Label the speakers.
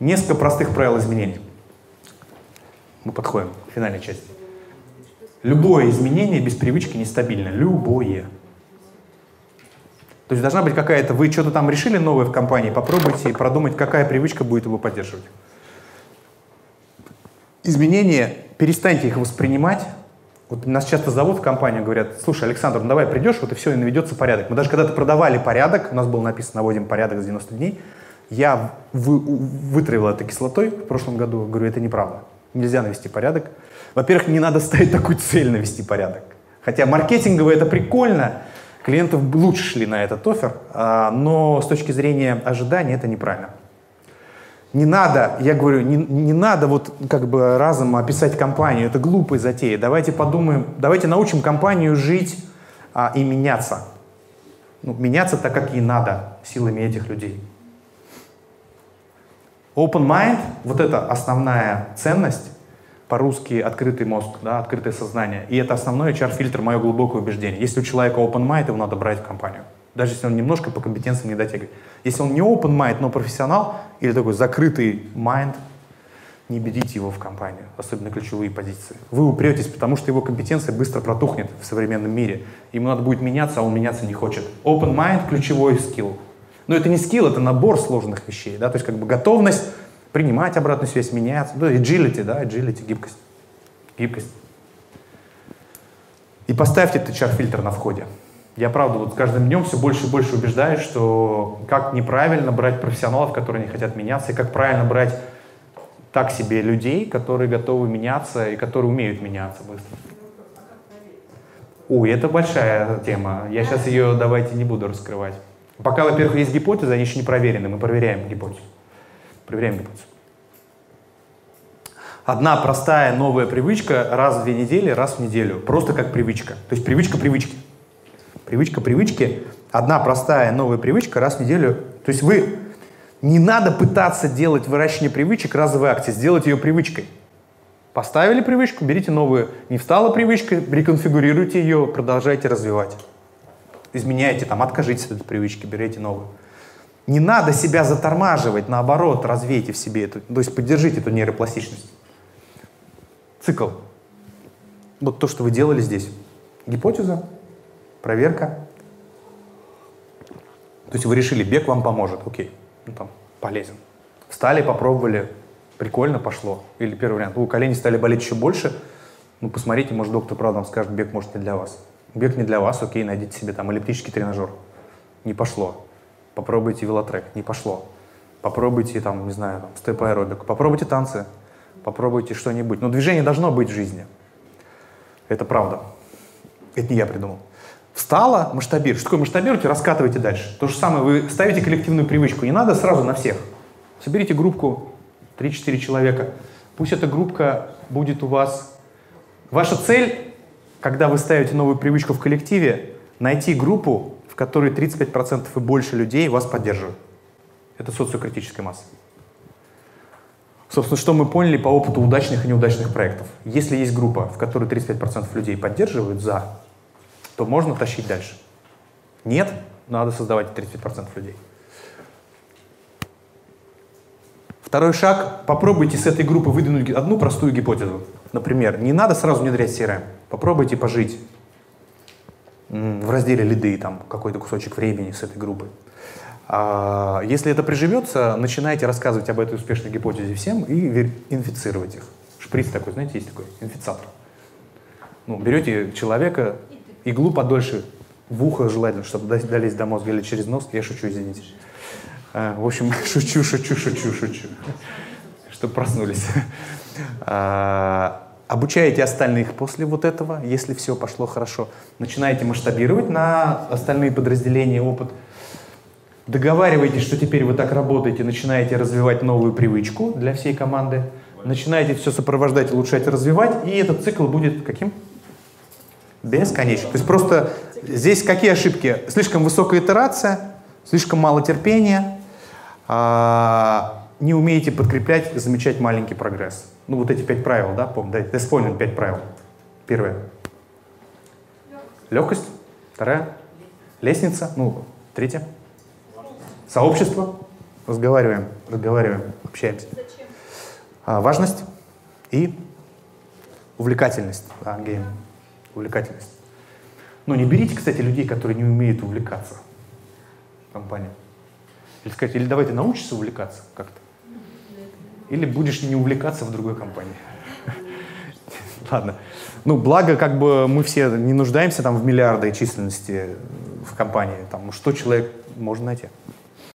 Speaker 1: Несколько простых правил изменений. Мы подходим к финальной части. Любое изменение без привычки нестабильно. Любое. То есть должна быть какая-то, вы что-то там решили новое в компании, попробуйте продумать, какая привычка будет его поддерживать. Изменения, перестаньте их воспринимать. Вот нас часто зовут в компанию, говорят, слушай, Александр, ну давай придешь, вот и все, и наведется порядок. Мы даже когда-то продавали порядок, у нас было написано, наводим порядок за 90 дней, я вы, вытравил это кислотой в прошлом году, говорю, это неправда. Нельзя навести порядок. Во-первых, не надо ставить такую цель навести порядок. Хотя маркетингово это прикольно, клиентов лучше шли на этот офер, а, но с точки зрения ожидания это неправильно. Не надо, я говорю, не, не надо вот как бы разом описать компанию, это глупая затея. Давайте подумаем, давайте научим компанию жить а, и меняться. Ну, меняться так, как ей надо, силами этих людей. Open mind, вот это основная ценность, по-русски открытый мозг, да, открытое сознание. И это основной HR-фильтр, мое глубокое убеждение. Если у человека open mind, его надо брать в компанию. Даже если он немножко по компетенциям не дотягивает. Если он не open mind, но профессионал, или такой закрытый mind, не берите его в компанию, особенно ключевые позиции. Вы упретесь, потому что его компетенция быстро протухнет в современном мире. Ему надо будет меняться, а он меняться не хочет. Open mind — ключевой скилл. Но это не скилл, это набор сложных вещей. Да? То есть как бы готовность принимать обратную связь, меняться. Да, agility, да, agility, гибкость. Гибкость. И поставьте этот HR-фильтр на входе. Я, правда, вот с каждым днем все больше и больше убеждаюсь, что как неправильно брать профессионалов, которые не хотят меняться, и как правильно брать так себе людей, которые готовы меняться и которые умеют меняться быстро. Ой, это большая тема. Я сейчас ее давайте не буду раскрывать. Пока, во-первых, есть гипотезы, они еще не проверены. Мы проверяем гипотезу. Проверяем гипотезу. Одна простая новая привычка раз в две недели, раз в неделю. Просто как привычка. То есть привычка привычки. Привычка привычки. Одна простая новая привычка раз в неделю. То есть вы не надо пытаться делать выращивание привычек разовой акции. Сделать ее привычкой. Поставили привычку, берите новую. Не встала привычка, реконфигурируйте ее, продолжайте развивать. Изменяйте, там, откажитесь от этой привычки, берите новую. Не надо себя затормаживать, наоборот, развейте в себе эту, то есть поддержите эту нейропластичность. Цикл. Вот то, что вы делали здесь. Гипотеза, проверка. То есть вы решили, бег вам поможет, окей, ну там, полезен. Встали, попробовали, прикольно пошло. Или первый вариант, у колени стали болеть еще больше, ну посмотрите, может доктор правда вам скажет, бег может не для вас. Бег не для вас, окей, найдите себе там эллиптический тренажер. Не пошло. Попробуйте велотрек, не пошло. Попробуйте там, не знаю, там, степ-аэробик, попробуйте танцы, попробуйте что-нибудь. Но движение должно быть в жизни. Это правда. Это не я придумал. Встала, масштабируйте. Что такое масштабируйте? Раскатывайте дальше. То же самое, вы ставите коллективную привычку. Не надо сразу на всех. Соберите группку, 3-4 человека. Пусть эта группка будет у вас. Ваша цель, когда вы ставите новую привычку в коллективе, найти группу, в которой 35% и больше людей вас поддерживают. Это социокритическая масса. Собственно, что мы поняли по опыту удачных и неудачных проектов. Если есть группа, в которой 35% людей поддерживают «за», то можно тащить дальше. Нет, надо создавать 35% людей. Второй шаг. Попробуйте с этой группы выдвинуть одну простую гипотезу. Например, не надо сразу внедрять CRM. Попробуйте пожить в разделе лиды там какой-то кусочек времени с этой группой. А если это приживется, начинайте рассказывать об этой успешной гипотезе всем и инфицировать их. Шприц такой, знаете, есть такой, инфицатор. Ну, берете человека, иглу подольше, в ухо желательно, чтобы долезть до мозга или через нос. Я шучу, извините. А, в общем, шучу, шучу, шучу, шучу. Чтобы проснулись. А, обучаете остальных после вот этого, если все пошло хорошо. Начинаете масштабировать на остальные подразделения опыт. Договариваетесь, что теперь вы так работаете, начинаете развивать новую привычку для всей команды. Начинаете все сопровождать, улучшать, развивать, и этот цикл будет каким? Бесконечным. То есть просто здесь какие ошибки? Слишком высокая итерация, слишком мало терпения, а, не умеете подкреплять, замечать маленький прогресс. Ну, вот эти пять правил, да, помню, да, ты вспомнил пять правил. Первое. Легкость. Вторая. Лестница. Ну, третья. Сообщество. разговариваем, разговариваем, общаемся.
Speaker 2: Зачем?
Speaker 1: А, важность и увлекательность. Да, гейм. Увлекательность. Но не берите, кстати, людей, которые не умеют увлекаться в компании. Или сказать, или давай ты научишься увлекаться как-то. Или будешь не увлекаться в другой компании. Ладно. Ну, благо, как бы мы все не нуждаемся там в миллиарды численности в компании. Там 100 человек можно найти.